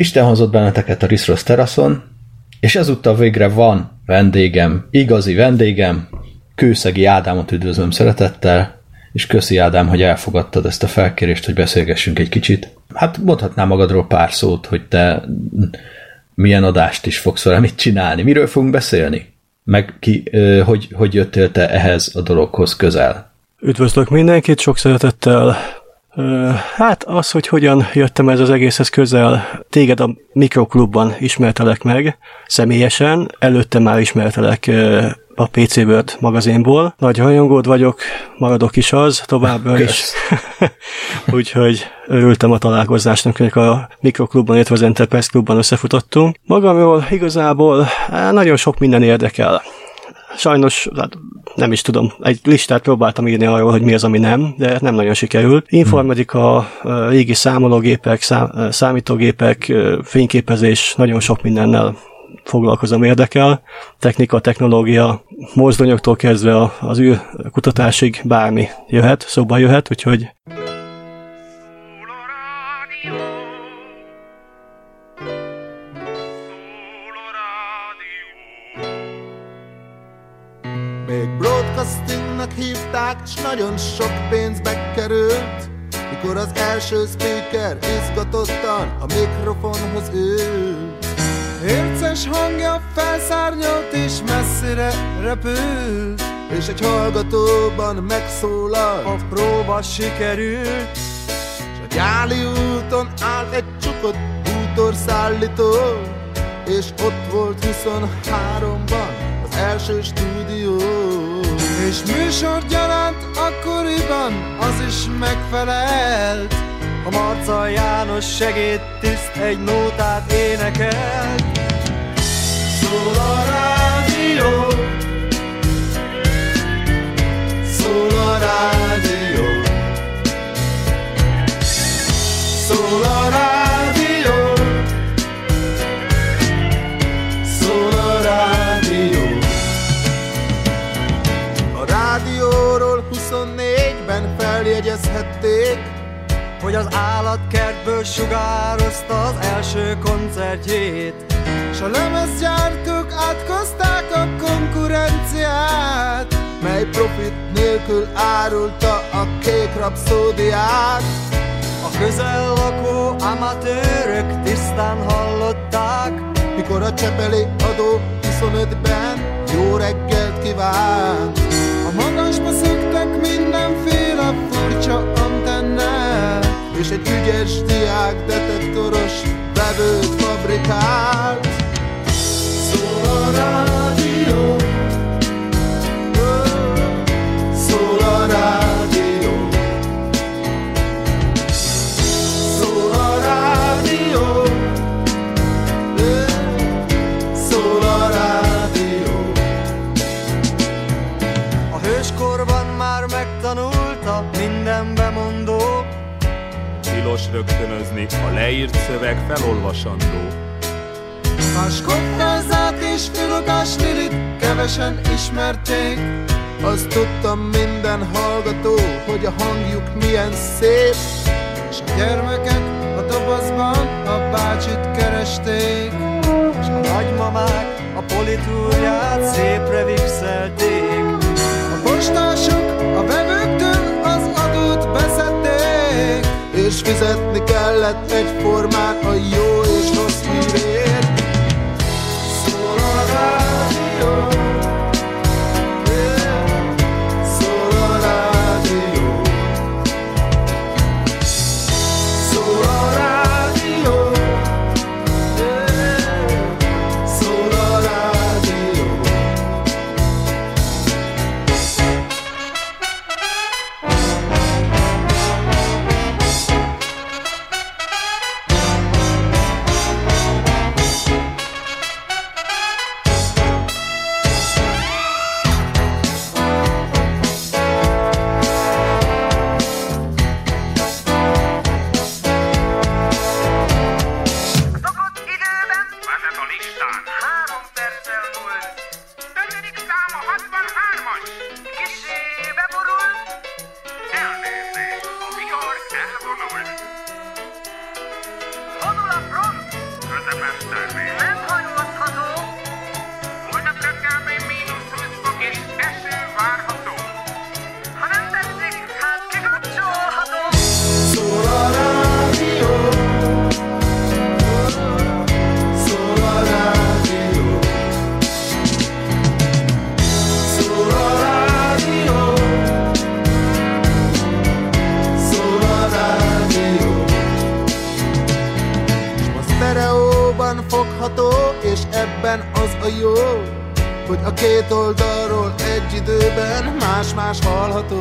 Isten hozott benneteket a Riszrosz teraszon, és ezúttal végre van vendégem, igazi vendégem, Kőszegi Ádámot üdvözlöm szeretettel, és köszi Ádám, hogy elfogadtad ezt a felkérést, hogy beszélgessünk egy kicsit. Hát mondhatnál magadról pár szót, hogy te milyen adást is fogsz velem itt csinálni. Miről fogunk beszélni? Meg ki, hogy, hogy jöttél te ehhez a dologhoz közel? Üdvözlök mindenkit, sok szeretettel. Hát az, hogy hogyan jöttem ez az egészhez közel, téged a mikroklubban ismertelek meg személyesen, előtte már ismertelek a PC World magazinból. Nagy rajongód vagyok, maradok is az, továbbra is. Úgyhogy örültem a találkozásnak, hogy a Mikroklubban, illetve az Enterprise Klubban összefutottunk. Magamról igazából nagyon sok minden érdekel. Sajnos hát nem is tudom, egy listát próbáltam írni arról, hogy mi az, ami nem, de nem nagyon sikerült. Informatika, régi számológépek, számítógépek, fényképezés, nagyon sok mindennel foglalkozom, érdekel. Technika, technológia, mozdonyoktól kezdve az űr kutatásig bármi jöhet, szóba jöhet, úgyhogy hívták, s nagyon sok pénzbe került Mikor az első speaker izgatottan a mikrofonhoz ült. Érces hangja felszárnyalt és messzire repült És egy hallgatóban megszólalt. A próba sikerült És a gyáli úton állt egy csukott bútorszállító És ott volt 23-ban az első stúdió És műsor gyaránt akkoriban az is megfelelt. A Marca János segédtiszt egy nótát énekelt. Szól a rádió. Szól a rádió feljegyezhették hogy az állatkertből sugározta az első koncertjét. S a lemezgyártók átkozták a konkurenciát Mely profit nélkül árulta a kék rapszódiát A közel lakó amatőrök tisztán hallották Mikor a csepeli adó 25-ben jó reggelt kívánt és egy ügyes diák detektoros vevőt fabrikált Szól a rádió tilos rögtönözni, a leírt szöveg felolvasandó. Máskottázát és filogás Lilit kevesen ismerték, azt tudtam minden hallgató, hogy a hangjuk milyen szép, és a gyermekek a dobozban a bácsit keresték, és a nagymamák a politúrját szépre vixelték. A postások a vevőktől és fizetni kellett egyformán a jó a jó, hogy a két oldalról egy időben más-más hallható.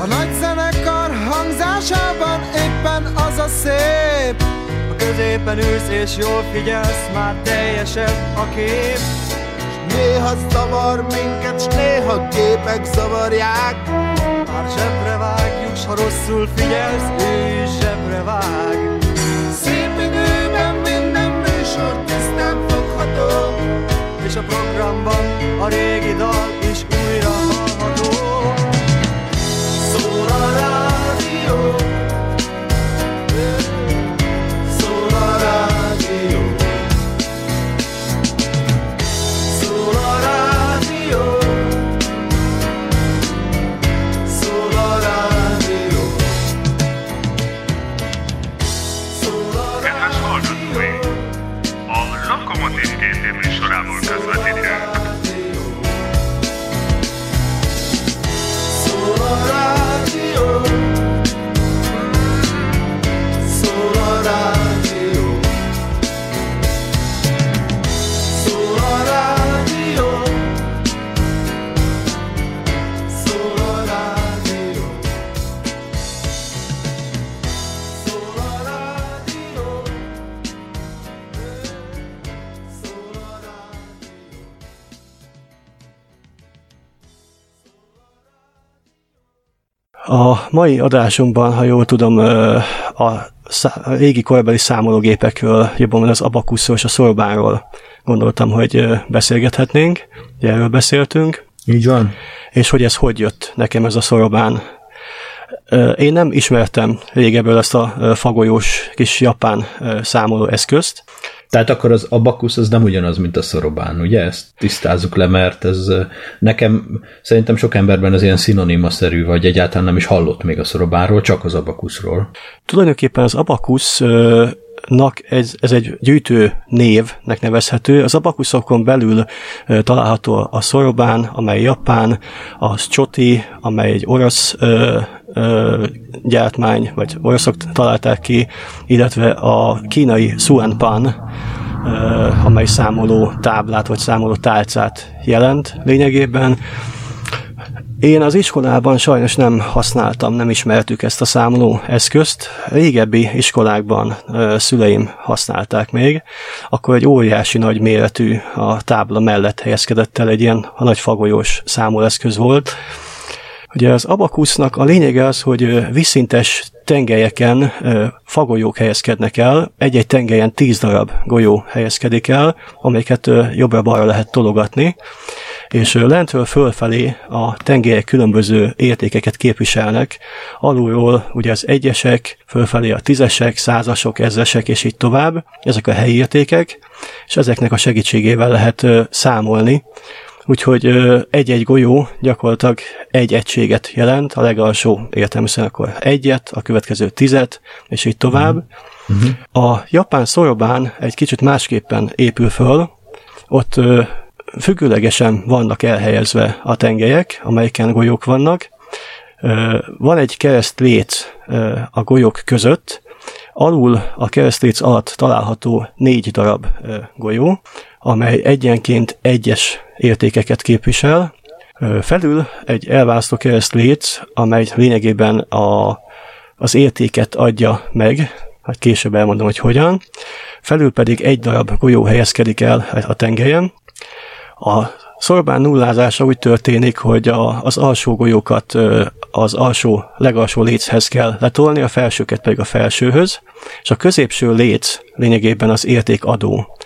A nagy zenekar hangzásában éppen az a szép, A középen ülsz és jól figyelsz, már teljesebb a kép. néha zavar minket, s néha képek zavarják. Már zsebre vágjuk, s ha rosszul figyelsz, ő zsebre vág. És a programban a régi dal A mai adásunkban, ha jól tudom, a, régi korabeli számológépekről, jobban az abakuszról és a szorbáról gondoltam, hogy beszélgethetnénk. Ugye erről beszéltünk, Így van. és hogy ez hogy jött nekem ez a szorobán. Én nem ismertem régeből ezt a fagolyós kis japán számoló eszközt, Tehát akkor az abakusz az nem ugyanaz, mint a szorobán, ugye? Ezt tisztázzuk le, mert ez nekem szerintem sok emberben ez ilyen szinonimaszerű, vagy egyáltalán nem is hallott még a szorobánról, csak az abakuszról. Tulajdonképpen az abakusznak ez, ez egy gyűjtő névnek nevezhető. Az abakuszokon belül található a szorobán, amely japán, a Choti, amely egy orosz ö, ö, gyártmány, vagy oroszok találták ki, illetve a kínai Suanpan, amely számoló táblát, vagy számoló tálcát jelent lényegében. Én az iskolában sajnos nem használtam, nem ismertük ezt a számoló eszközt. Régebbi iskolákban ö, szüleim használták még. Akkor egy óriási nagy méretű a tábla mellett helyezkedett el egy ilyen a nagy fagolyós számolóeszköz volt. Ugye az abakusznak a lényege az, hogy vízszintes tengelyeken fagolyók helyezkednek el, egy-egy tengelyen tíz darab golyó helyezkedik el, amelyeket jobbra-balra lehet tologatni, és lentről fölfelé a tengelyek különböző értékeket képviselnek. Alulról ugye az egyesek, fölfelé a tízesek, százasok, ezresek, és így tovább. Ezek a helyi értékek, és ezeknek a segítségével lehet számolni. Úgyhogy egy-egy golyó gyakorlatilag egy egységet jelent, a legalsó értelmesen akkor egyet, a következő tizet, és így tovább. A japán szorobán egy kicsit másképpen épül föl, ott függőlegesen vannak elhelyezve a tengelyek, amelyeken golyók vannak. Van egy keresztléc ö, a golyók között, alul a keresztléc alatt található négy darab golyó, amely egyenként egyes értékeket képvisel. Felül egy elválasztó keresztléc, amely lényegében a, az értéket adja meg, hát később elmondom, hogy hogyan. Felül pedig egy darab golyó helyezkedik el a tengelyen. A szorbán nullázása úgy történik, hogy a, az alsó golyókat az alsó, legalsó léchez kell letolni, a felsőket pedig a felsőhöz, és a középső léc lényegében az értékadó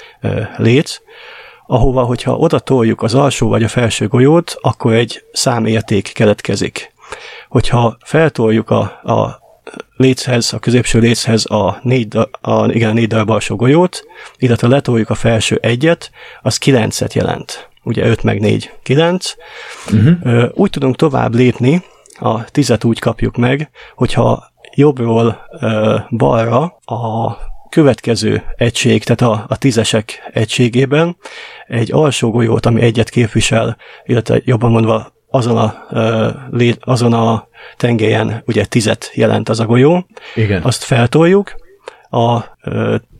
léc, ahova, hogyha oda toljuk az alsó vagy a felső golyót, akkor egy számérték keletkezik. Hogyha feltoljuk a, a léchez, a középső léchez a négy, a, igen, a négy darab alsó golyót, illetve letoljuk a felső egyet, az kilencet jelent. Ugye 5 meg 4, 9. Uh-huh. Úgy tudunk tovább lépni, a tizet úgy kapjuk meg, hogyha jobbról balra a következő egység, tehát a, a tízesek egységében egy alsó golyót, ami egyet képvisel, illetve jobban mondva azon a, lé, azon a tengelyen ugye tizet jelent az a golyó, Igen. azt feltoljuk, a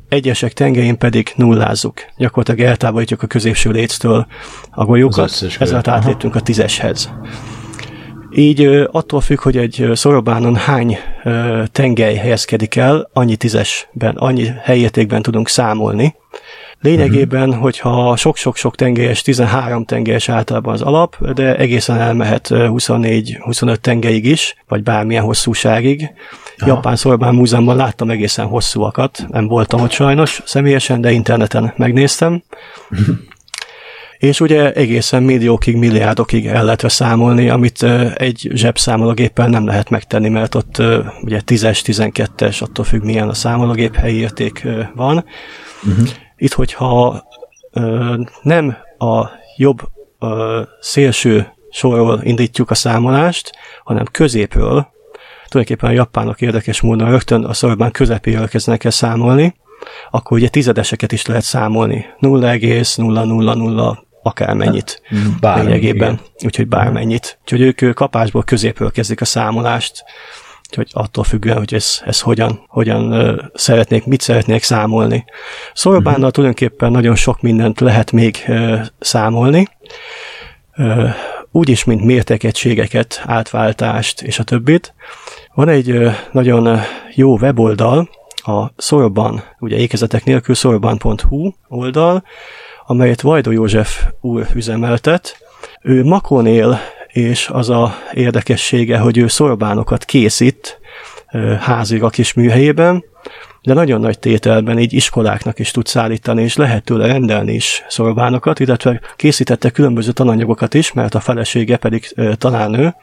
egyesek tengelyén pedig nullázzuk. Gyakorlatilag eltávolítjuk a középső léctől a golyókat, golyót. átléptünk a tízeshez. Így attól függ, hogy egy szorobánon hány tengely helyezkedik el, annyi tízesben, annyi helyértékben tudunk számolni. Lényegében, uh-huh. hogyha sok-sok-sok tengelyes, 13 tengelyes általában az alap, de egészen elmehet ö, 24-25 tengelyig is, vagy bármilyen hosszúságig. Aha. Japán Szorobán Múzeumban láttam egészen hosszúakat, nem voltam ott sajnos személyesen, de interneten megnéztem. És ugye egészen milliókig, milliárdokig el lehet számolni, amit egy zsebszámológéppel nem lehet megtenni, mert ott ugye 10-es, 12-es, attól függ milyen a számológép helyi érték van. Uh-huh. Itt, hogyha nem a jobb ö, szélső sorról indítjuk a számolást, hanem középről, tulajdonképpen a japánok érdekes módon rögtön a szorban közepéről kezdenek el számolni, akkor ugye tizedeseket is lehet számolni. 0,000 akármennyit Bármi, lényegében. igen. Úgyhogy bármennyit. Úgyhogy ők kapásból középről kezdik a számolást, hogy attól függően, hogy ez, ez hogyan, hogyan szeretnék, mit szeretnék számolni. Szorobánnal uh-huh. tulajdonképpen nagyon sok mindent lehet még számolni, úgyis, mint mértékegységeket, átváltást és a többit. Van egy nagyon jó weboldal, a Szoroban, ugye ékezetek nélkül szoroban.hu oldal, amelyet Vajdó József úr üzemeltet. Ő Makon él, és az a érdekessége, hogy ő szorobánokat készít ö, házilag a kis műhelyében, de nagyon nagy tételben így iskoláknak is tud szállítani, és lehet tőle rendelni is szorobánokat, illetve készítette különböző tananyagokat is, mert a felesége pedig tanárnő,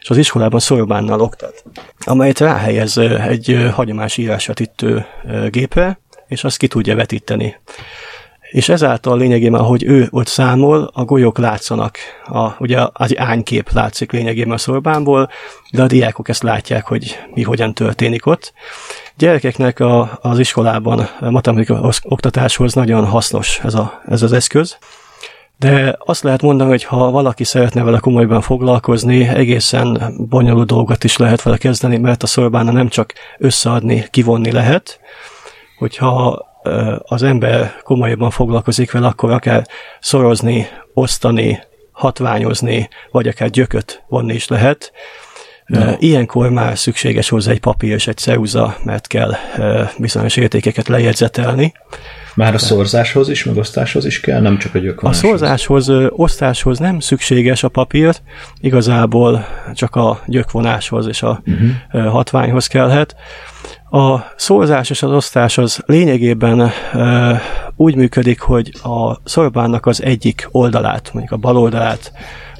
és az iskolában szorobánnal oktat, amelyet ráhelyez egy ö, hagyományos írásvetítő gépre, és azt ki tudja vetíteni. És ezáltal lényegében, ahogy ő ott számol, a golyók látszanak. A, ugye az ánykép látszik lényegében a szorbánból, de a diákok ezt látják, hogy mi hogyan történik ott. Gyerekeknek a, az iskolában a matematika oktatáshoz nagyon hasznos ez, a, ez az eszköz. De azt lehet mondani, hogy ha valaki szeretne vele komolyban foglalkozni, egészen bonyolult dolgot is lehet vele kezdeni, mert a szorbána nem csak összeadni, kivonni lehet, hogyha az ember komolyabban foglalkozik vele, akkor akár szorozni, osztani, hatványozni, vagy akár gyököt vonni is lehet. No. Ilyenkor már szükséges hozzá egy papír és egy ceruza, mert kell bizonyos értékeket lejegyzetelni. Már a szorzáshoz is, meg osztáshoz is kell, nem csak a A gyökvonáshoz. szorzáshoz, ö, osztáshoz nem szükséges a papír, igazából csak a gyökvonáshoz és a uh-huh. hatványhoz kellhet. A szorzás és az osztás az lényegében ö, úgy működik, hogy a szorbánnak az egyik oldalát, mondjuk a bal oldalát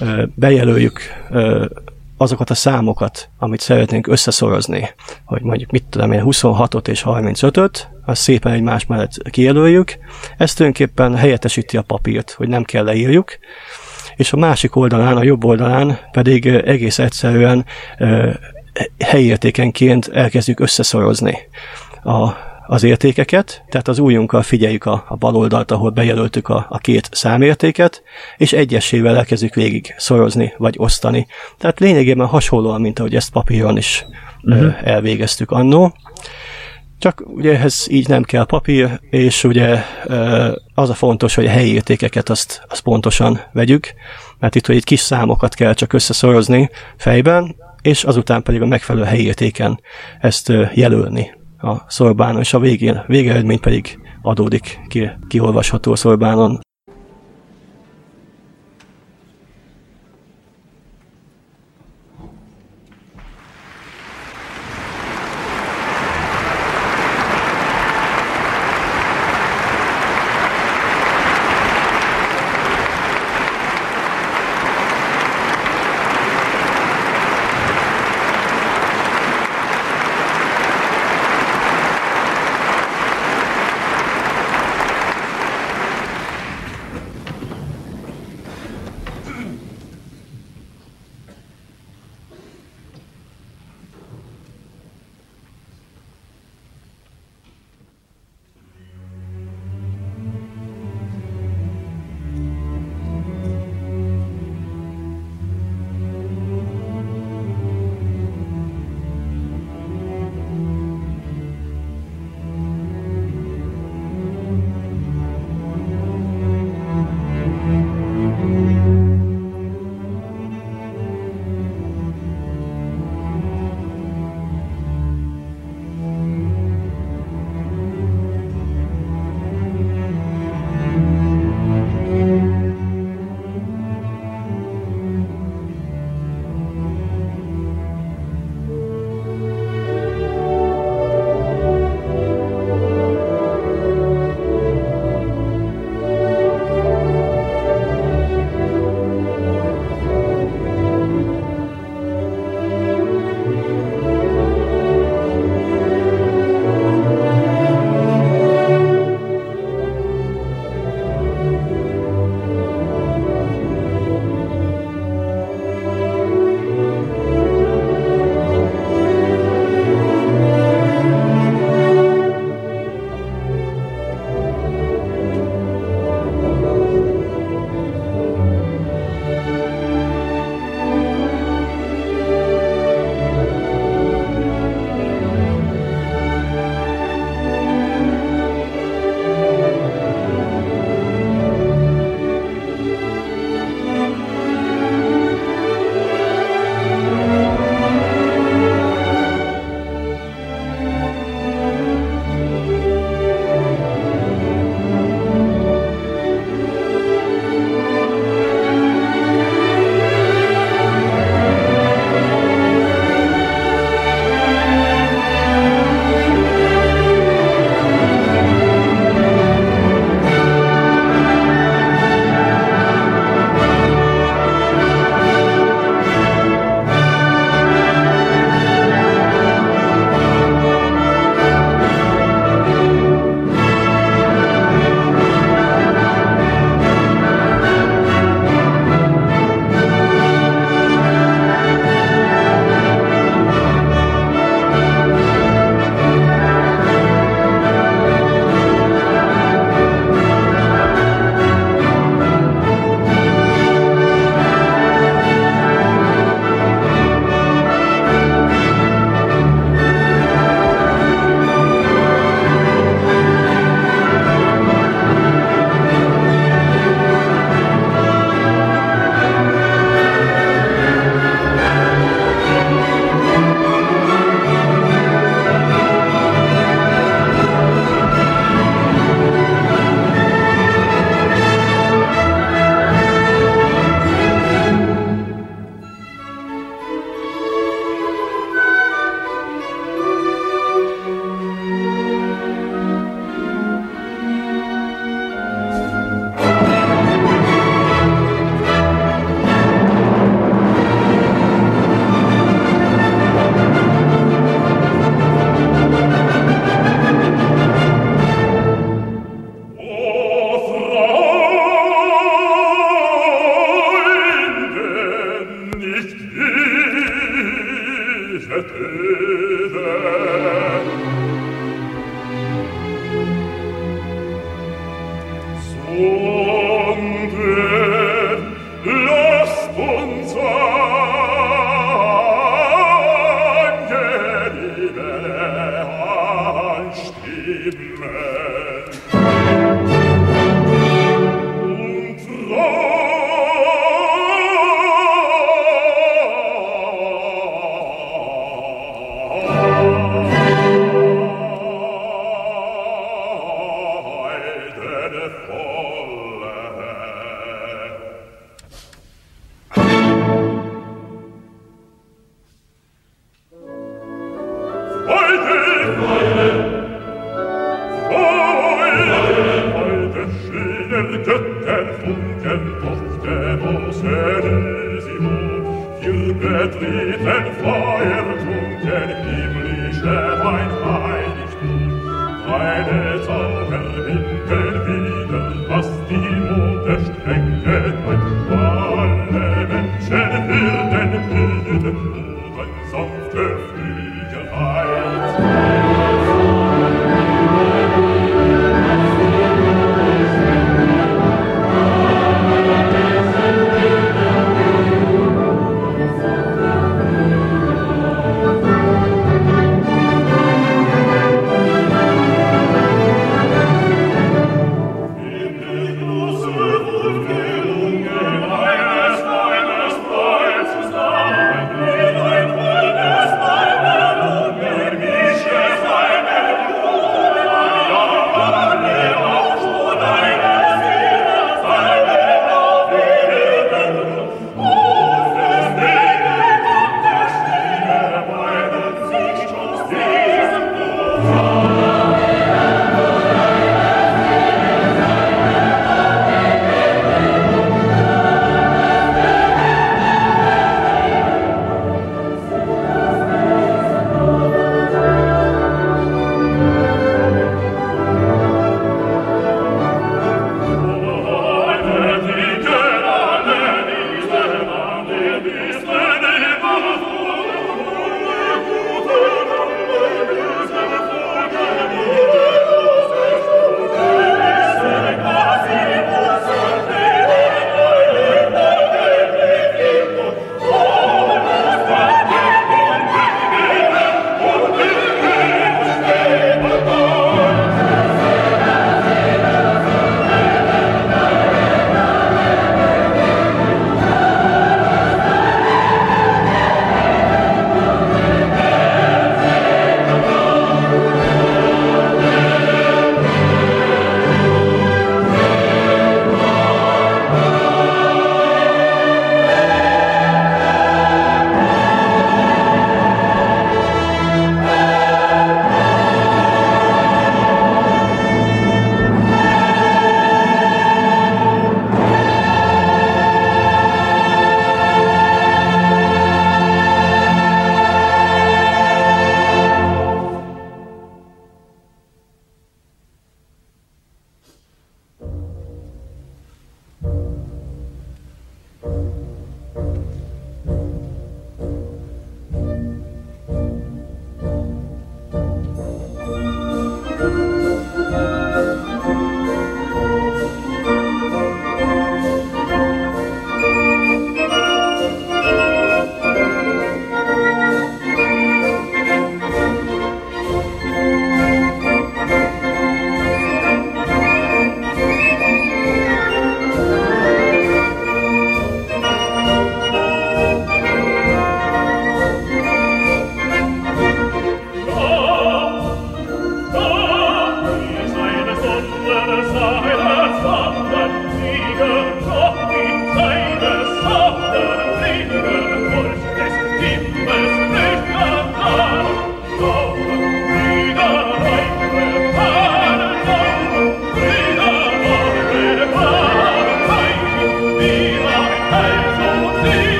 ö, bejelöljük ö, azokat a számokat, amit szeretnénk összeszorozni, hogy mondjuk mit tudom én, 26-ot és 35-öt, azt szépen egymás mellett kijelöljük. Ez tulajdonképpen helyettesíti a papírt, hogy nem kell leírjuk, és a másik oldalán, a jobb oldalán pedig egész egyszerűen helyértékenként elkezdjük összeszorozni a, az értékeket, tehát az ujjunkkal figyeljük a, a bal oldalt, ahol bejelöltük a, a két számértéket, és egyesével elkezdjük végig szorozni, vagy osztani. Tehát lényegében hasonlóan, mint ahogy ezt papíron is uh-huh. elvégeztük annó. Csak ugye ehhez így nem kell papír, és ugye az a fontos, hogy a helyi értékeket azt, azt pontosan vegyük, mert itt, hogy kis számokat kell csak összeszorozni fejben, és azután pedig a megfelelő helyi értéken ezt jelölni a szorbánon, és a végén, végeredmény pedig adódik ki, kiolvasható a szorbánon.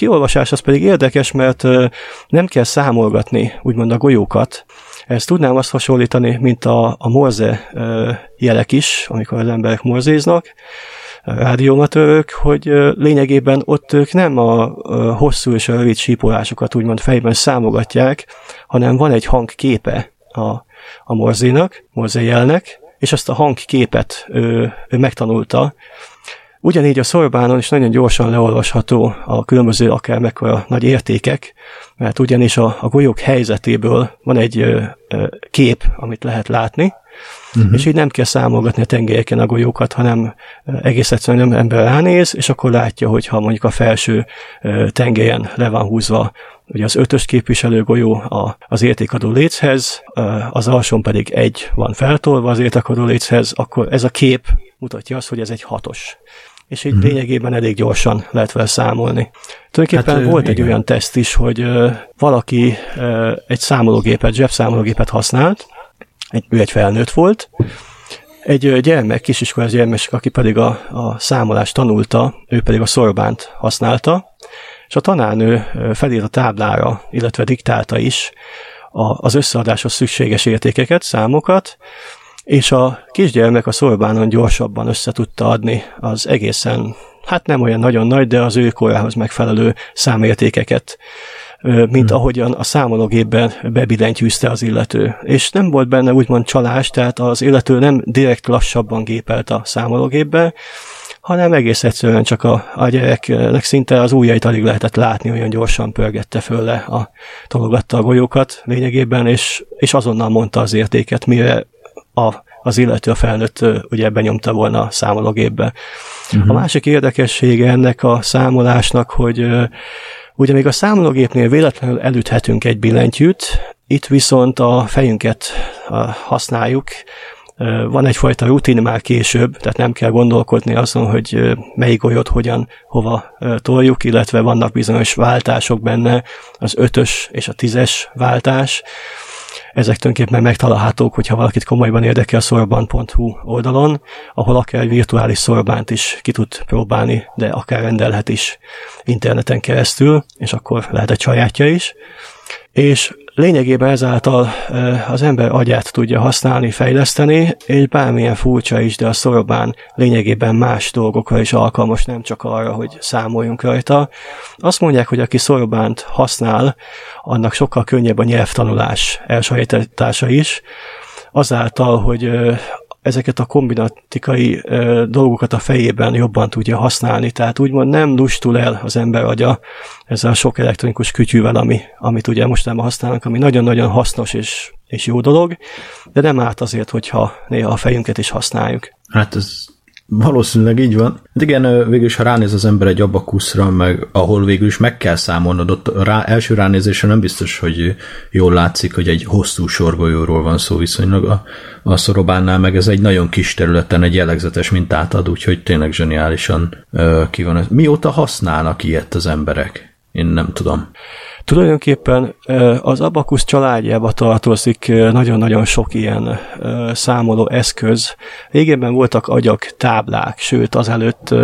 Kiolvasás az pedig érdekes, mert nem kell számolgatni, úgymond a golyókat. Ezt tudnám azt hasonlítani, mint a, a morze jelek is, amikor az emberek morzéznak, rádiómatőrök, hogy lényegében ott ők nem a hosszú és a rövid sípolásokat úgymond fejben számogatják, hanem van egy hangképe a, a morzénak, morzéjelnek, és azt a hangképet ő, ő megtanulta. Ugyanígy a szorbánon is nagyon gyorsan leolvasható a különböző akár mekkora nagy értékek, mert ugyanis a, a golyók helyzetéből van egy ö, ö, kép, amit lehet látni, uh-huh. és így nem kell számolgatni a tengelyeken a golyókat, hanem egész egyszerűen nem ember ránéz, és akkor látja, hogy ha mondjuk a felső tengelyen le van húzva ugye az ötös képviselő golyó a, az értékadó léchez, az alsón pedig egy van feltolva az értékadó léchez, akkor ez a kép mutatja azt, hogy ez egy hatos. És így mm. lényegében elég gyorsan lehet vele számolni. Tulajdonképpen hát, volt igen. egy olyan teszt is, hogy valaki egy számológépet, zsebszámológépet használt, egy, ő egy felnőtt volt, egy gyermek, kisiskolás gyermek, aki pedig a, a számolást tanulta, ő pedig a szorbánt használta, és a tanárnő felírt a táblára, illetve diktálta is az összeadáshoz szükséges értékeket, számokat, és a kisgyermek a szorbánon gyorsabban össze tudta adni az egészen, hát nem olyan nagyon nagy, de az ő korához megfelelő számértékeket, mint hmm. ahogyan a számológépben bebillentyűzte az illető. És nem volt benne úgymond csalás, tehát az illető nem direkt lassabban gépelt a számológépbe, hanem egész egyszerűen csak a, a gyereknek szinte az ujjait alig lehetett látni, olyan gyorsan pörgette föl le, a, tologatta a golyókat lényegében, és, és azonnal mondta az értéket, mire a, az illető a felnőtt ugye benyomta volna a számológépbe. Uh-huh. A másik érdekessége ennek a számolásnak, hogy ugye még a számológépnél véletlenül elüthetünk egy billentyűt, itt viszont a fejünket használjuk, van egyfajta rutin már később, tehát nem kell gondolkodni azon, hogy melyik golyót hogyan, hova toljuk, illetve vannak bizonyos váltások benne, az ötös és a tízes váltás. Ezek tulajdonképpen megtalálhatók, hogyha valakit komolyban érdekel a szorban.hu oldalon, ahol akár egy virtuális szorbánt is ki tud próbálni, de akár rendelhet is interneten keresztül, és akkor lehet egy sajátja is. És Lényegében ezáltal az ember agyát tudja használni, fejleszteni, és bármilyen furcsa is, de a szorobán lényegében más dolgokra is alkalmas, nem csak arra, hogy számoljunk rajta. Azt mondják, hogy aki szorobánt használ, annak sokkal könnyebb a nyelvtanulás elsajátítása is, azáltal, hogy ezeket a kombinatikai dolgokat a fejében jobban tudja használni, tehát úgymond nem lustul el az ember agya ezzel a sok elektronikus kütyűvel, ami, amit ugye mostában használnak, ami nagyon-nagyon hasznos és, és jó dolog, de nem árt azért, hogyha néha a fejünket is használjuk. Hát ez Valószínűleg így van. Hát igen, végül ha ránéz az ember egy abakuszra, meg ahol végül is meg kell számolnod, ott rá, első ránézésre nem biztos, hogy jól látszik, hogy egy hosszú sorgolyóról van szó viszonylag a, a szorobánnál, meg ez egy nagyon kis területen egy jellegzetes mintát ad, úgyhogy tényleg zseniálisan uh, ki van. Mióta használnak ilyet az emberek? Én nem tudom. Tulajdonképpen az Abakusz családjába tartozik nagyon-nagyon sok ilyen számoló eszköz. Régebben voltak agyak, táblák, sőt azelőtt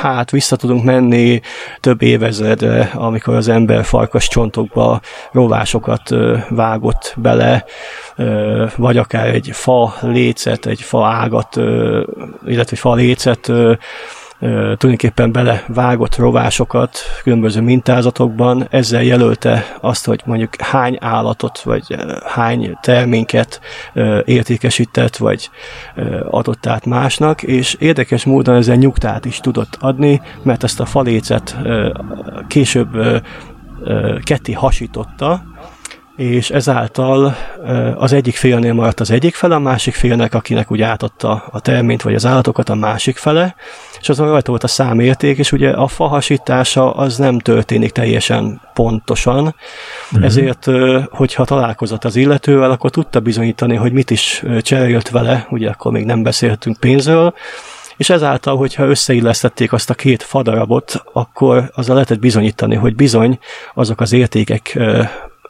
hát vissza tudunk menni több évezredre, amikor az ember farkas csontokba rovásokat vágott bele, vagy akár egy fa lécet, egy fa ágat, illetve egy fa lécet tulajdonképpen belevágott rovásokat különböző mintázatokban, ezzel jelölte azt, hogy mondjuk hány állatot, vagy hány terméket értékesített, vagy adott át másnak, és érdekes módon ezzel nyugtát is tudott adni, mert ezt a falécet később ketté hasította, és ezáltal az egyik félnél maradt az egyik fele, a másik félnek, akinek úgy átadta a terményt vagy az állatokat a másik fele, és azon rajta volt a számérték, és ugye a fahasítása az nem történik teljesen pontosan, uh-huh. ezért, hogyha találkozott az illetővel, akkor tudta bizonyítani, hogy mit is cserélt vele, ugye akkor még nem beszéltünk pénzről, és ezáltal, hogyha összeillesztették azt a két fadarabot, akkor azzal lehetett bizonyítani, hogy bizony azok az értékek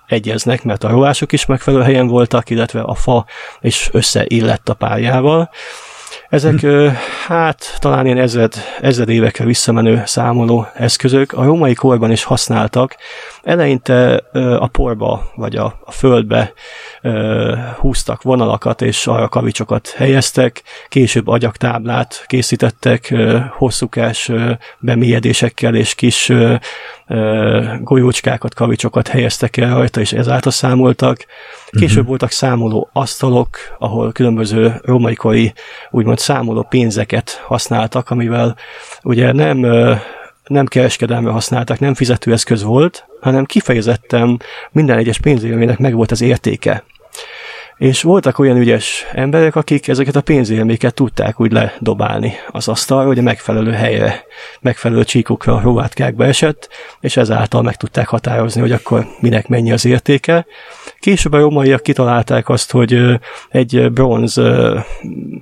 egyeznek, mert a rovások is megfelelő helyen voltak, illetve a fa is összeillett a párjával. Ezek ö, hát talán ilyen ezred, ezred évekre visszamenő számoló eszközök a római korban is használtak. Eleinte a porba vagy a, a földbe húztak vonalakat és arra kavicsokat helyeztek, később agyaktáblát készítettek hosszúkás bemélyedésekkel és kis golyócskákat, kavicsokat helyeztek el rajta, és ezáltal számoltak. Később uh-huh. voltak számoló asztalok, ahol különböző római kori úgymond számoló pénzeket használtak, amivel ugye nem nem kereskedelme használtak, nem fizetőeszköz volt, hanem kifejezetten minden egyes pénzélménynek megvolt az értéke. És voltak olyan ügyes emberek, akik ezeket a pénzélméket tudták úgy ledobálni az asztalra, hogy a megfelelő helyre, megfelelő csíkokra, rovátkák esett, és ezáltal meg tudták határozni, hogy akkor minek mennyi az értéke. Később a rómaiak kitalálták azt, hogy egy bronz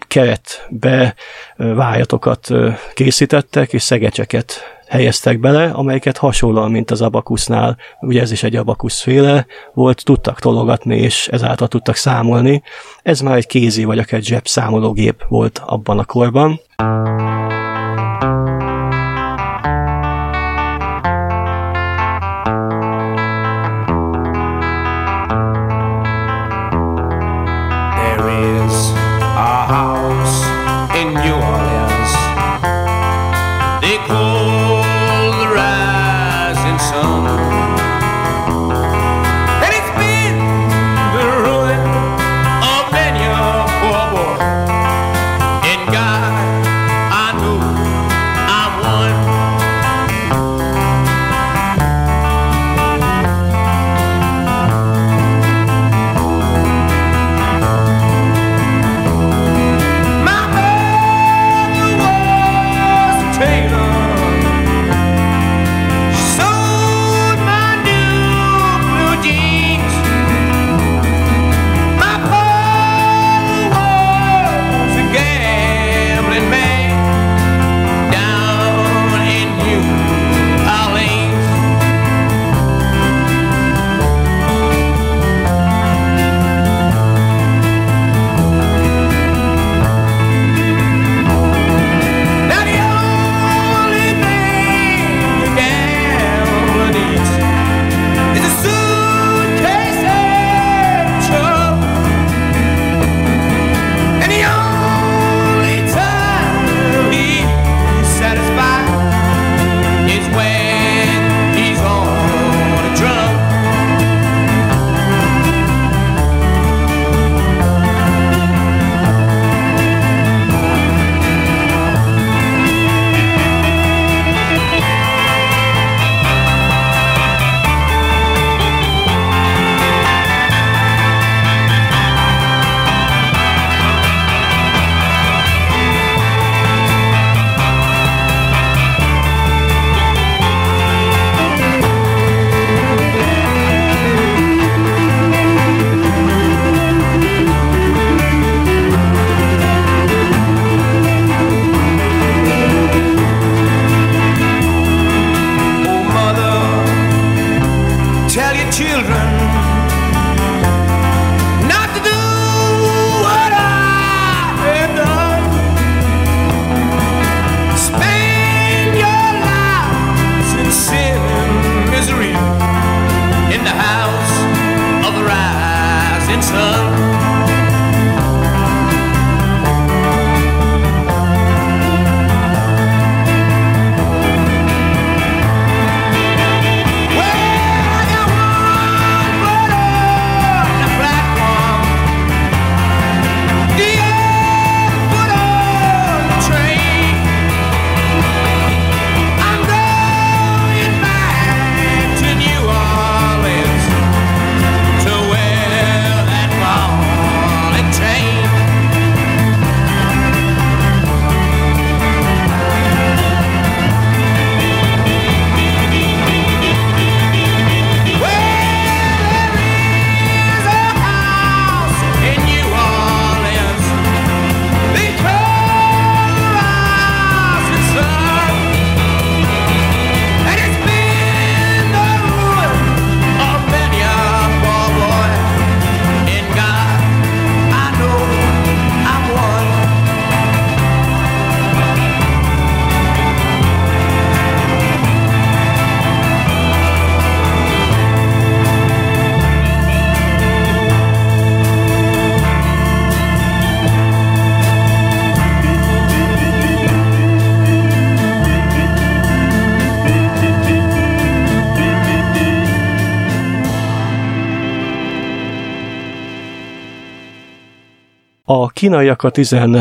keretbe vájatokat készítettek, és szegecseket helyeztek bele, amelyeket hasonlóan, mint az abakusznál, ugye ez is egy abakuszféle volt, tudtak tologatni, és ezáltal tudtak számolni. Ez már egy kézi vagy akár zseb számológép volt abban a korban. Kínaiak a 12.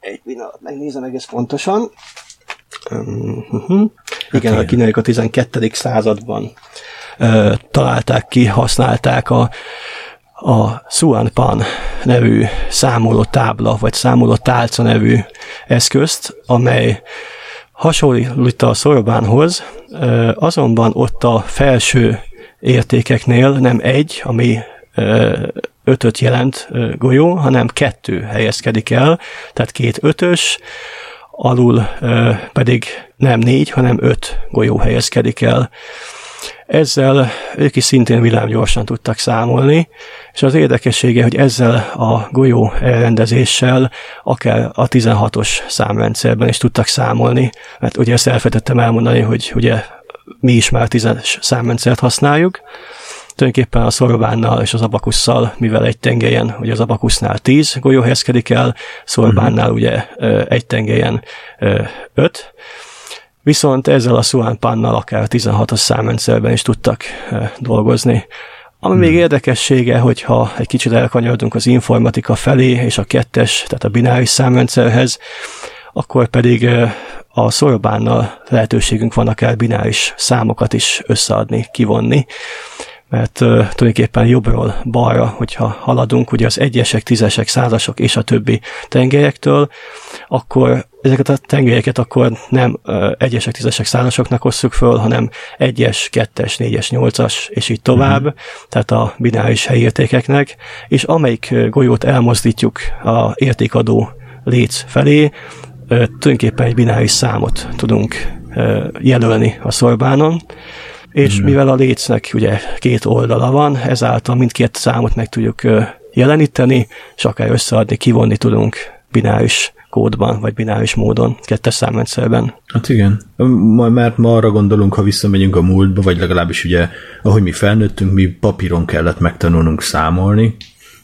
Egy pillanat, megnézem egész pontosan. Uh-huh. Igen, a kínaiak a 12. században uh, találták ki, használták a, a Suan Pan nevű számoló tábla, vagy számoló tálca nevű eszközt, amely hasonlít a szorobánhoz, azonban ott a felső értékeknél nem egy, ami ötöt jelent golyó, hanem kettő helyezkedik el, tehát két ötös, alul pedig nem négy, hanem öt golyó helyezkedik el. Ezzel ők is szintén villámgyorsan tudtak számolni, és az érdekessége, hogy ezzel a golyó elrendezéssel akár a 16-os számrendszerben is tudtak számolni, mert ugye ezt elfelejtettem elmondani, hogy ugye mi is már 10-es számrendszert használjuk, tulajdonképpen a szorbánnal és az abakusszal, mivel egy tengelyen, ugye az abakusznál 10 golyó helyezkedik el, szorbánnál ugye egy tengelyen 5, Viszont ezzel a Suan Pannal akár 16-os számrendszerben is tudtak dolgozni. Ami hmm. még érdekessége, hogyha egy kicsit elkanyarodunk az informatika felé, és a kettes, tehát a bináris számrendszerhez, akkor pedig a szorobánnal lehetőségünk van akár bináris számokat is összeadni, kivonni mert uh, tulajdonképpen jobbról balra, hogyha haladunk, ugye az egyesek, tízesek, százasok és a többi tengelyektől, akkor ezeket a tengelyeket akkor nem uh, egyesek, tízesek, százasoknak osszuk föl, hanem egyes, kettes, négyes, nyolcas, és így tovább, uh-huh. tehát a bináris helyértékeknek, és amelyik golyót elmozdítjuk a értékadó léc felé, uh, tulajdonképpen egy bináris számot tudunk jelölni a szorbánon, és mm. mivel a lécnek ugye két oldala van, ezáltal mindkét számot meg tudjuk jeleníteni, és akár összeadni, kivonni tudunk bináris kódban, vagy bináris módon, kettes számrendszerben. Hát igen, mert ma arra gondolunk, ha visszamegyünk a múltba, vagy legalábbis ugye, ahogy mi felnőttünk, mi papíron kellett megtanulnunk számolni,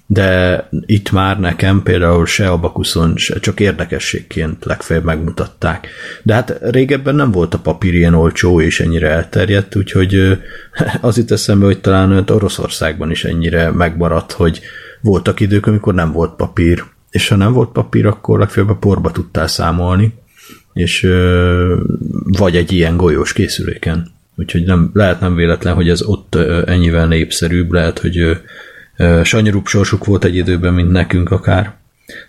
de itt már nekem például se abakuszon, se csak érdekességként legfeljebb megmutatták. De hát régebben nem volt a papír ilyen olcsó és ennyire elterjedt, úgyhogy az itt eszembe, hogy talán Oroszországban is ennyire megmaradt, hogy voltak idők, amikor nem volt papír, és ha nem volt papír, akkor legfeljebb a porba tudtál számolni, és vagy egy ilyen golyós készüléken. Úgyhogy nem, lehet nem véletlen, hogy ez ott ennyivel népszerűbb, lehet, hogy sanyarúbb sorsuk volt egy időben, mint nekünk akár.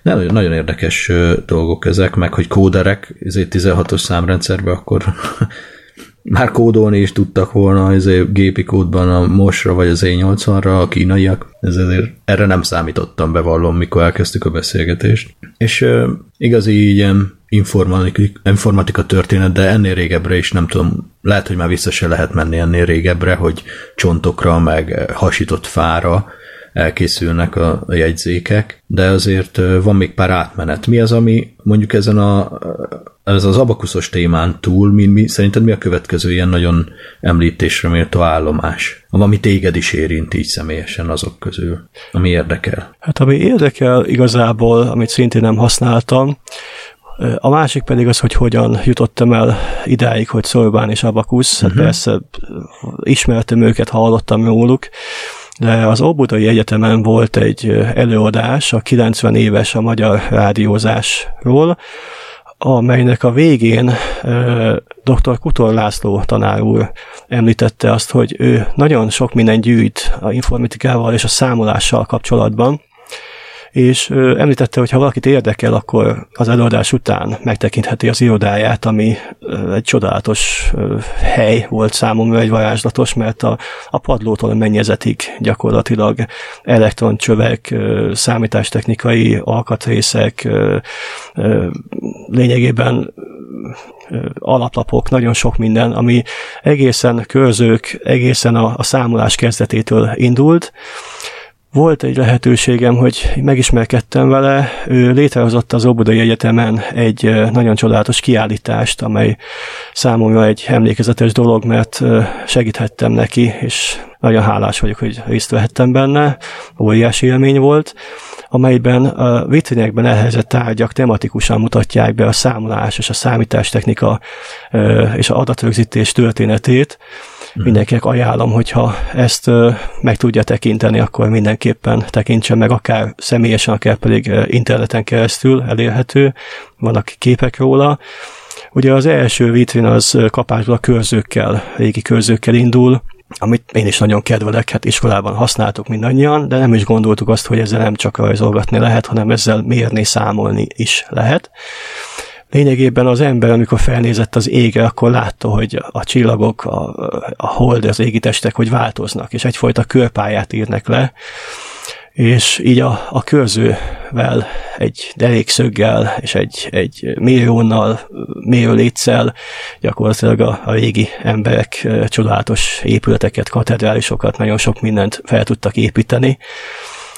De nagyon, nagyon érdekes dolgok ezek, meg hogy kóderek, ezért 16-os számrendszerben akkor már kódolni is tudtak volna az gépi kódban a Mosra vagy az E80-ra a kínaiak. Ez ezért erre nem számítottam, bevallom, mikor elkezdtük a beszélgetést. És uh, igazi ilyen informatika, informatika történet, de ennél régebbre is nem tudom, lehet, hogy már vissza se lehet menni ennél régebbre, hogy csontokra, meg hasított fára, elkészülnek a, a jegyzékek, de azért van még pár átmenet. Mi az, ami mondjuk ezen a, ez az abakuszos témán túl, mi, mi, szerinted mi a következő ilyen nagyon említésre méltó állomás? Ami téged is érint így személyesen azok közül, ami érdekel. Hát ami érdekel igazából, amit szintén nem használtam, a másik pedig az, hogy hogyan jutottam el idáig, hogy Szolván és Abakusz. Uh-huh. Hát mhm. persze ismertem őket, hallottam róluk, az Óbudai Egyetemen volt egy előadás a 90 éves a magyar rádiózásról, amelynek a végén dr. Kutor László tanár úr említette azt, hogy ő nagyon sok minden gyűjt a informatikával és a számolással kapcsolatban, és említette, hogy ha valakit érdekel, akkor az előadás után megtekintheti az irodáját, ami egy csodálatos hely volt számomra, egy varázslatos, mert a, a padlótól a mennyezetig gyakorlatilag elektroncsövek, számítástechnikai alkatrészek, lényegében alaplapok, nagyon sok minden, ami egészen körzők, egészen a, a számolás kezdetétől indult, volt egy lehetőségem, hogy megismerkedtem vele, ő létrehozott az Óbudai Egyetemen egy nagyon csodálatos kiállítást, amely számomra egy emlékezetes dolog, mert segíthettem neki, és nagyon hálás vagyok, hogy részt vehettem benne, óriási élmény volt, amelyben a vitrinekben elhelyezett tárgyak tematikusan mutatják be a számolás és a számítástechnika és a adatrögzítés történetét, mindenkinek ajánlom, hogyha ezt meg tudja tekinteni, akkor mindenképpen tekintse meg, akár személyesen, akár pedig interneten keresztül elérhető, vannak képek róla. Ugye az első vitrin az kapásból a körzőkkel, régi körzőkkel indul, amit én is nagyon kedvelek, hát iskolában használtuk mindannyian, de nem is gondoltuk azt, hogy ezzel nem csak rajzolgatni lehet, hanem ezzel mérni, számolni is lehet. Lényegében az ember, amikor felnézett az égre, akkor látta, hogy a csillagok, a, a hold, az égi testek, hogy változnak, és egyfajta körpályát írnak le, és így a, a körzővel, egy derékszöggel és egy, egy mérőonnal, mérőléccel gyakorlatilag a, a régi emberek csodálatos épületeket, katedrálisokat, nagyon sok mindent fel tudtak építeni.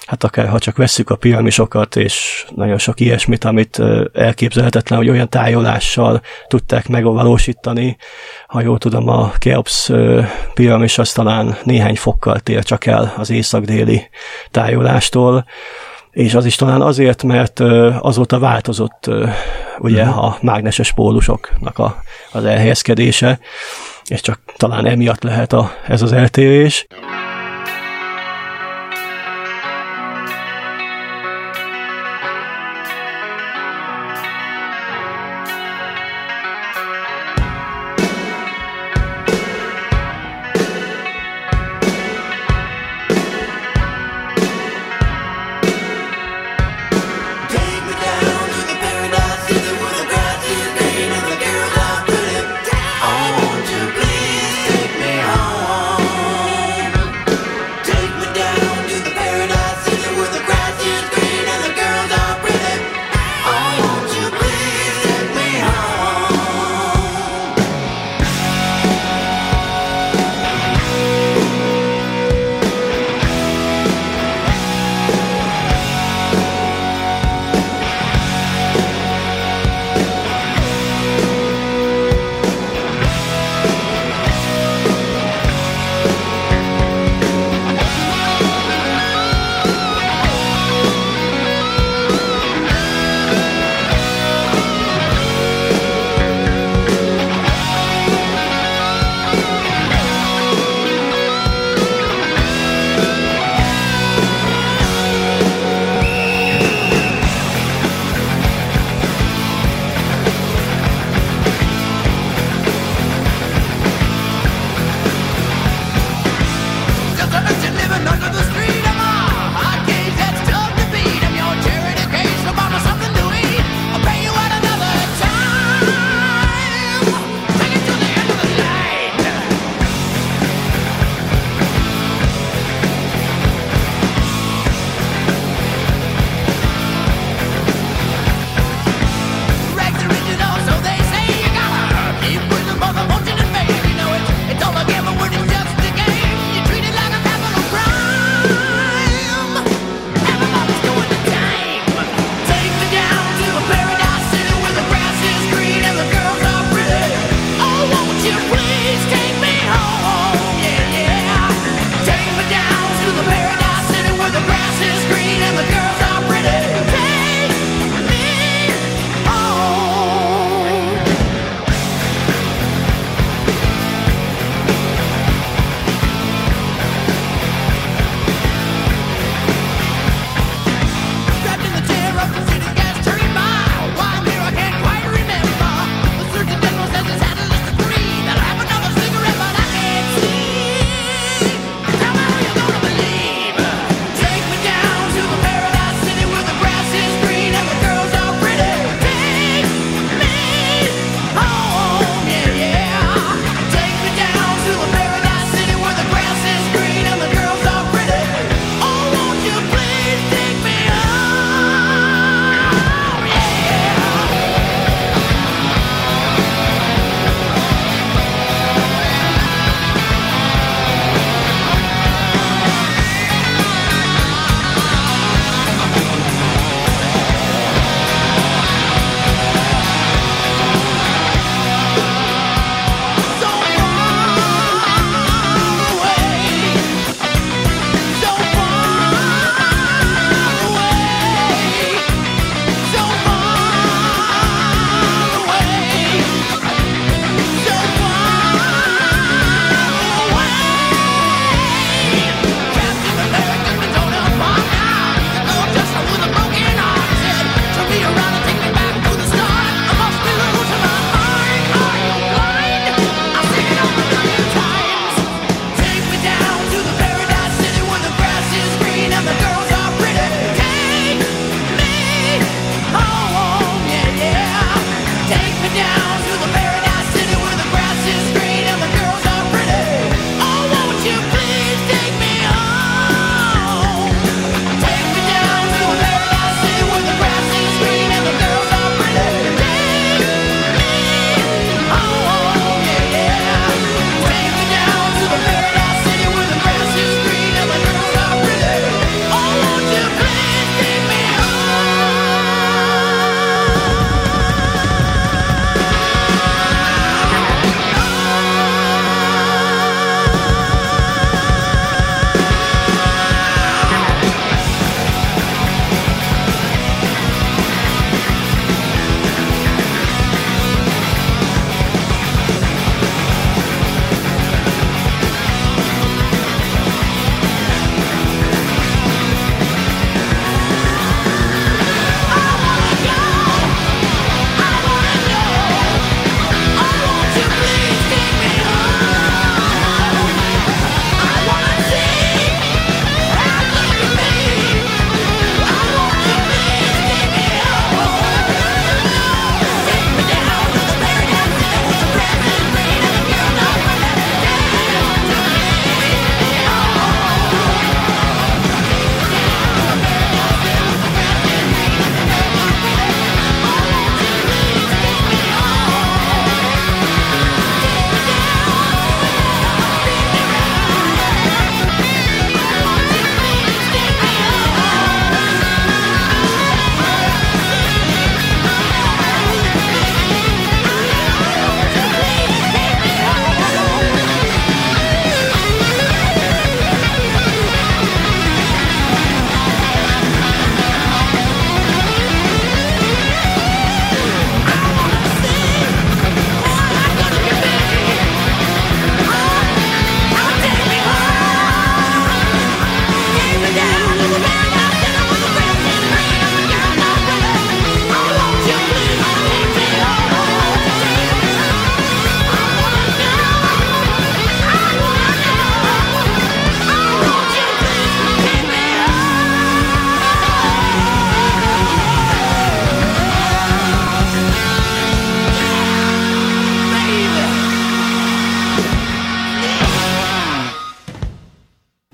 Hát akár ha csak vesszük a piramisokat, és nagyon sok ilyesmit, amit elképzelhetetlen, hogy olyan tájolással tudták megvalósítani. Ha jól tudom, a Keops piramis az talán néhány fokkal tér csak el az észak-déli tájolástól, és az is talán azért, mert azóta változott ugye a mágneses pólusoknak a, az elhelyezkedése, és csak talán emiatt lehet a, ez az eltérés.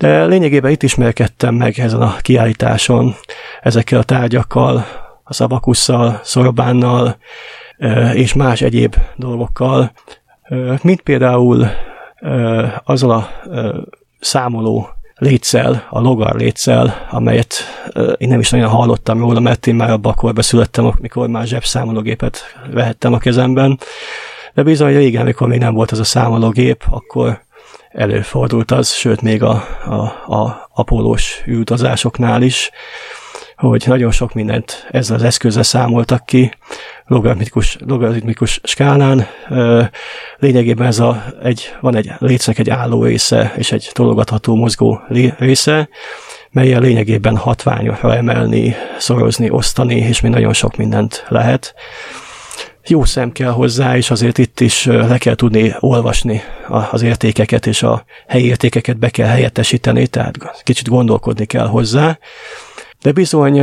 Lényegében itt ismerkedtem meg ezen a kiállításon ezekkel a tárgyakkal, a szabakusszal, szorobánnal ö, és más egyéb dolgokkal, ö, mint például azzal a számoló létszel, a logar létszel, amelyet én nem is nagyon hallottam róla, mert én már abban a korban születtem, amikor már zsebszámológépet vehettem a kezemben. De bizony régen, amikor még nem volt az a számológép, akkor előfordult az, sőt még a, a, a apolós űrutazásoknál is, hogy nagyon sok mindent ezzel az eszközzel számoltak ki, logaritmikus, logaritmikus skálán. Lényegében ez a, egy, van egy létsznek egy álló része és egy tologatható mozgó része, melyen lényegében hatványokra emelni, szorozni, osztani, és még nagyon sok mindent lehet jó szem kell hozzá, és azért itt is le kell tudni olvasni az értékeket, és a helyi értékeket be kell helyettesíteni, tehát kicsit gondolkodni kell hozzá. De bizony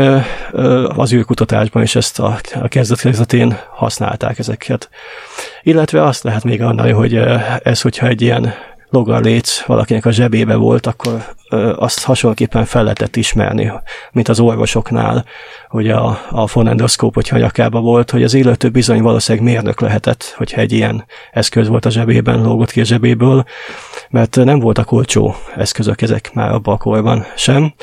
az űrkutatásban is ezt a, a kezdet-kezdetén használták ezeket. Illetve azt lehet még annál, hogy ez, hogyha egy ilyen logarléc valakinek a zsebébe volt, akkor azt hasonlóképpen fel lehetett ismerni, mint az orvosoknál, hogy a, a fonendoszkóp, hogyha nyakába volt, hogy az illető bizony valószínűleg mérnök lehetett, hogyha egy ilyen eszköz volt a zsebében, lógott ki a zsebéből, mert nem voltak olcsó eszközök ezek már abban a korban sem.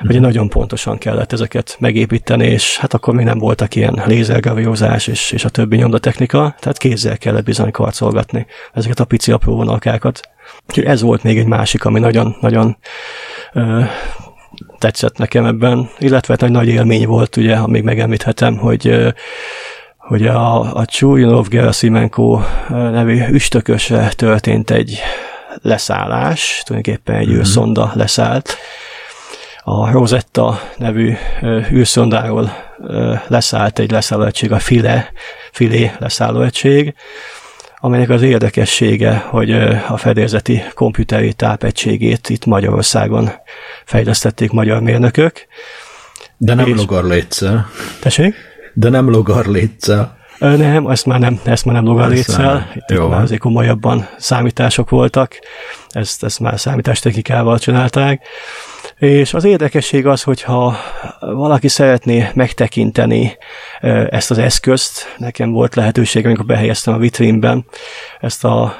Ugye nagyon pontosan kellett ezeket megépíteni, és hát akkor még nem voltak ilyen lézergravírózás és, és a többi nyomdatechnika, tehát kézzel kellett bizony karcolgatni ezeket a pici apró vonalkákat. Úgyhogy ez volt még egy másik, ami nagyon-nagyon tetszett nekem ebben, illetve egy nagy élmény volt, ugye, ha még megemlíthetem, hogy hogy a, a Csújinov Gerasimenko nevű üstökösre történt egy leszállás, tulajdonképpen egy űrszonda leszállt. A Rosetta nevű űrszondáról leszállt egy leszállóegység, a File, Filé leszállóegység, amelynek az érdekessége, hogy a fedélzeti komputeri tápegységét itt Magyarországon fejlesztették magyar mérnökök. De nem És- logarlétszel. Tessék? De nem logarlétszel. Ö, Nem, ezt már nem, ezt már nem már- Itt, itt már azért komolyabban számítások voltak. Ezt, ezt már számítástechnikával csinálták. És az érdekesség az, hogyha valaki szeretné megtekinteni ezt az eszközt, nekem volt lehetőség, amikor behelyeztem a vitrínben ezt a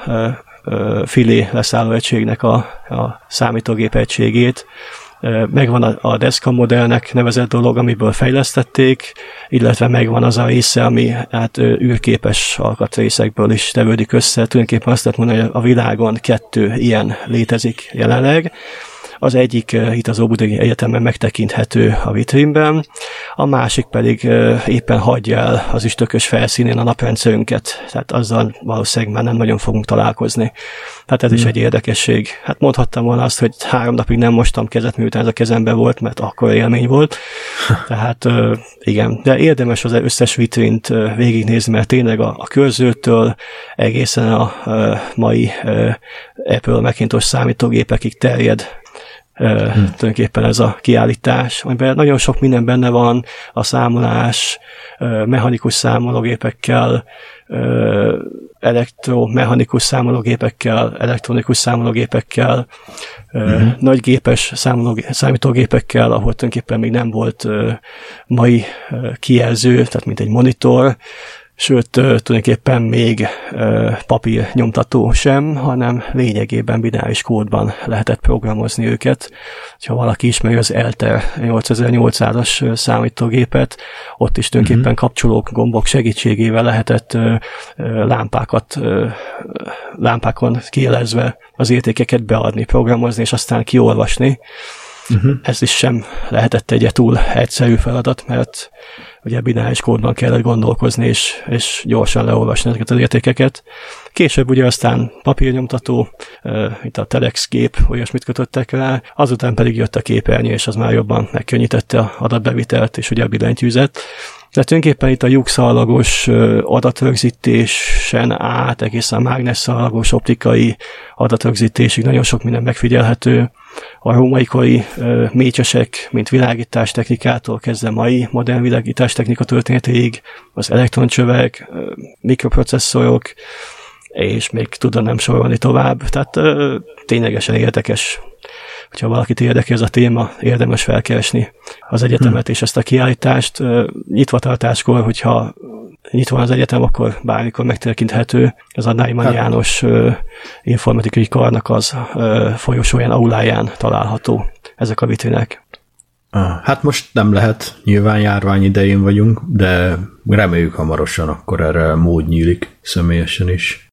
filé leszállóegységnek a, a számítógép egységét, Megvan a, a modellnek nevezett dolog, amiből fejlesztették, illetve megvan az a része, ami hát űrképes alkatrészekből is tevődik össze. Tulajdonképpen azt lehet mondani, hogy a világon kettő ilyen létezik jelenleg. Az egyik ö, itt az Óbudai Egyetemen megtekinthető a vitrínben, a másik pedig ö, éppen hagyja el az üstökös felszínén a naprendszerünket, tehát azzal valószínűleg már nem nagyon fogunk találkozni. Tehát ez is egy érdekesség. Hát mondhattam volna azt, hogy három napig nem mostam kezet, miután ez a kezembe volt, mert akkor élmény volt. Tehát ö, igen, de érdemes az összes vitrint végignézni, mert tényleg a, a körzőtől egészen a ö, mai Apple Macintosh számítógépekig terjed Ö, tulajdonképpen ez a kiállítás, amiben nagyon sok minden benne van, a számolás, ö, mechanikus számológépekkel, ö, elektromechanikus számológépekkel, elektronikus számológépekkel, uh-huh. nagy gépes számológé- számítógépekkel, ahol tulajdonképpen még nem volt ö, mai ö, kijelző, tehát mint egy monitor, sőt, tulajdonképpen még papír nyomtató sem, hanem lényegében bináris kódban lehetett programozni őket. Ha valaki ismeri az Elter 8800-as ö, számítógépet, ott is tulajdonképpen uh-huh. kapcsolók, gombok segítségével lehetett lámpákat, lámpákon kielezve az értékeket beadni, programozni, és aztán kiolvasni. Uh-huh. Ez is sem lehetett egy túl egyszerű feladat, mert ugye bináris kódban kellett gondolkozni, és, és gyorsan leolvasni ezeket az értékeket. Később ugye aztán papírnyomtató, mint a Telex gép, olyasmit kötöttek rá, azután pedig jött a képernyő, és az már jobban megkönnyítette a adatbevitelt, és ugye a billentyűzet. De tulajdonképpen itt a lyukszalagos adatrögzítésen át egészen mágnesszalagos optikai adatrögzítésig nagyon sok minden megfigyelhető. A római kori ö, mécsesek, mint világítástechnikától kezdve mai modern világítástechnika történetéig, az elektroncsövek, ö, mikroprocesszorok, és még tudom nem sorolni tovább. Tehát ö, ténylegesen érdekes hogyha valakit érdekel ez a téma, érdemes felkeresni az egyetemet és ezt a kiállítást. Nyitva tartáskor, hogyha nyitva az egyetem, akkor bármikor megtekinthető. Ez a Naiman Hát- János ö, informatikai karnak az ö, folyosóján, auláján található ezek a vitrinek. Hát most nem lehet, nyilván járvány idején vagyunk, de reméljük hamarosan akkor erre mód nyílik személyesen is.